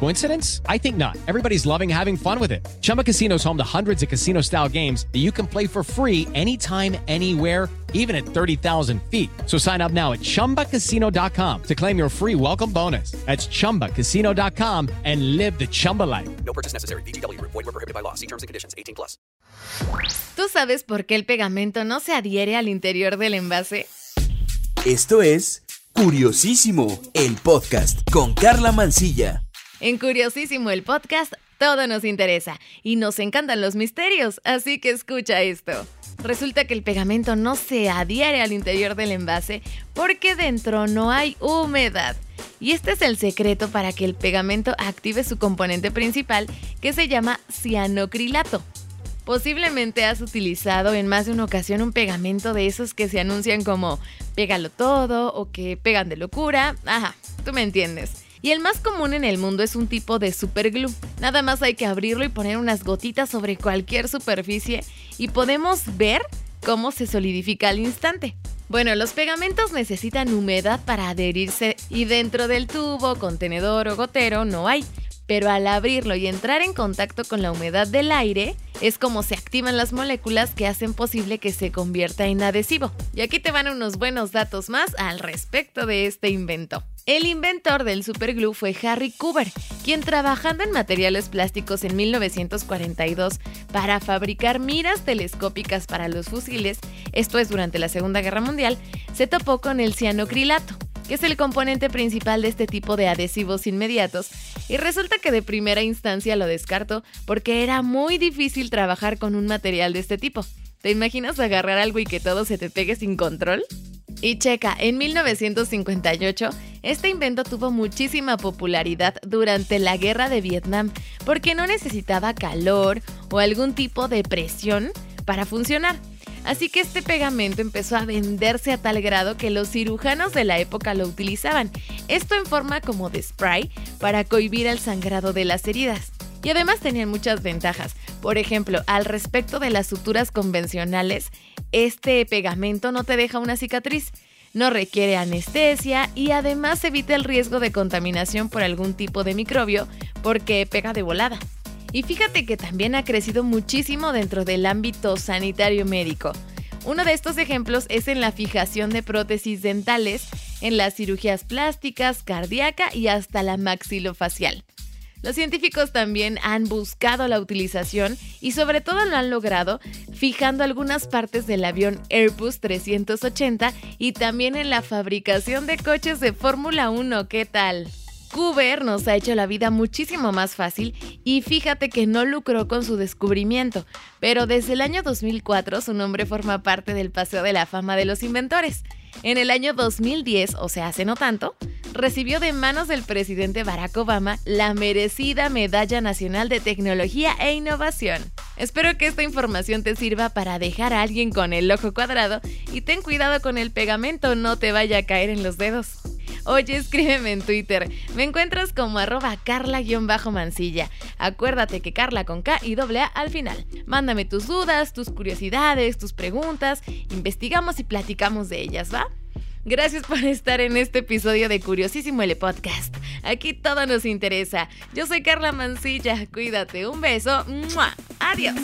Coincidence? I think not. Everybody's loving having fun with it. Chumba Casino is home to hundreds of casino style games that you can play for free anytime, anywhere, even at 30,000 feet. So sign up now at chumbacasino.com to claim your free welcome bonus. That's chumbacasino.com and live the Chumba life. No purchase necessary. BGW. Void were prohibited by law. See terms and conditions. 18 plus. ¿Tú sabes por qué el pegamento no se adhiere al interior del envase? Esto es Curiosísimo, el podcast con Carla Mancilla. En Curiosísimo el podcast, todo nos interesa y nos encantan los misterios, así que escucha esto. Resulta que el pegamento no se adhiere al interior del envase porque dentro no hay humedad. Y este es el secreto para que el pegamento active su componente principal que se llama cianocrilato. Posiblemente has utilizado en más de una ocasión un pegamento de esos que se anuncian como pégalo todo o que pegan de locura. Ajá, tú me entiendes. Y el más común en el mundo es un tipo de superglue. Nada más hay que abrirlo y poner unas gotitas sobre cualquier superficie y podemos ver cómo se solidifica al instante. Bueno, los pegamentos necesitan humedad para adherirse y dentro del tubo, contenedor o gotero no hay pero al abrirlo y entrar en contacto con la humedad del aire, es como se activan las moléculas que hacen posible que se convierta en adhesivo. Y aquí te van unos buenos datos más al respecto de este invento. El inventor del superglue fue Harry Cooper, quien trabajando en materiales plásticos en 1942 para fabricar miras telescópicas para los fusiles, esto es durante la Segunda Guerra Mundial, se topó con el cianocrilato que es el componente principal de este tipo de adhesivos inmediatos, y resulta que de primera instancia lo descarto porque era muy difícil trabajar con un material de este tipo. ¿Te imaginas agarrar algo y que todo se te pegue sin control? Y checa, en 1958, este invento tuvo muchísima popularidad durante la guerra de Vietnam porque no necesitaba calor o algún tipo de presión para funcionar. Así que este pegamento empezó a venderse a tal grado que los cirujanos de la época lo utilizaban, esto en forma como de spray para cohibir el sangrado de las heridas. Y además tenían muchas ventajas. Por ejemplo, al respecto de las suturas convencionales, este pegamento no te deja una cicatriz, no requiere anestesia y además evita el riesgo de contaminación por algún tipo de microbio porque pega de volada. Y fíjate que también ha crecido muchísimo dentro del ámbito sanitario médico. Uno de estos ejemplos es en la fijación de prótesis dentales, en las cirugías plásticas, cardíaca y hasta la maxilofacial. Los científicos también han buscado la utilización y sobre todo lo han logrado fijando algunas partes del avión Airbus 380 y también en la fabricación de coches de Fórmula 1. ¿Qué tal? Cooper nos ha hecho la vida muchísimo más fácil y fíjate que no lucró con su descubrimiento, pero desde el año 2004 su nombre forma parte del Paseo de la Fama de los Inventores. En el año 2010, o sea, hace no tanto, recibió de manos del presidente Barack Obama la merecida Medalla Nacional de Tecnología e Innovación. Espero que esta información te sirva para dejar a alguien con el ojo cuadrado y ten cuidado con el pegamento, no te vaya a caer en los dedos. Oye, escríbeme en Twitter. Me encuentras como arroba carla-mancilla. Acuérdate que Carla con K y doble A al final. Mándame tus dudas, tus curiosidades, tus preguntas. Investigamos y platicamos de ellas, ¿va? Gracias por estar en este episodio de Curiosísimo el Podcast. Aquí todo nos interesa. Yo soy Carla Mancilla. Cuídate. Un beso. Adiós.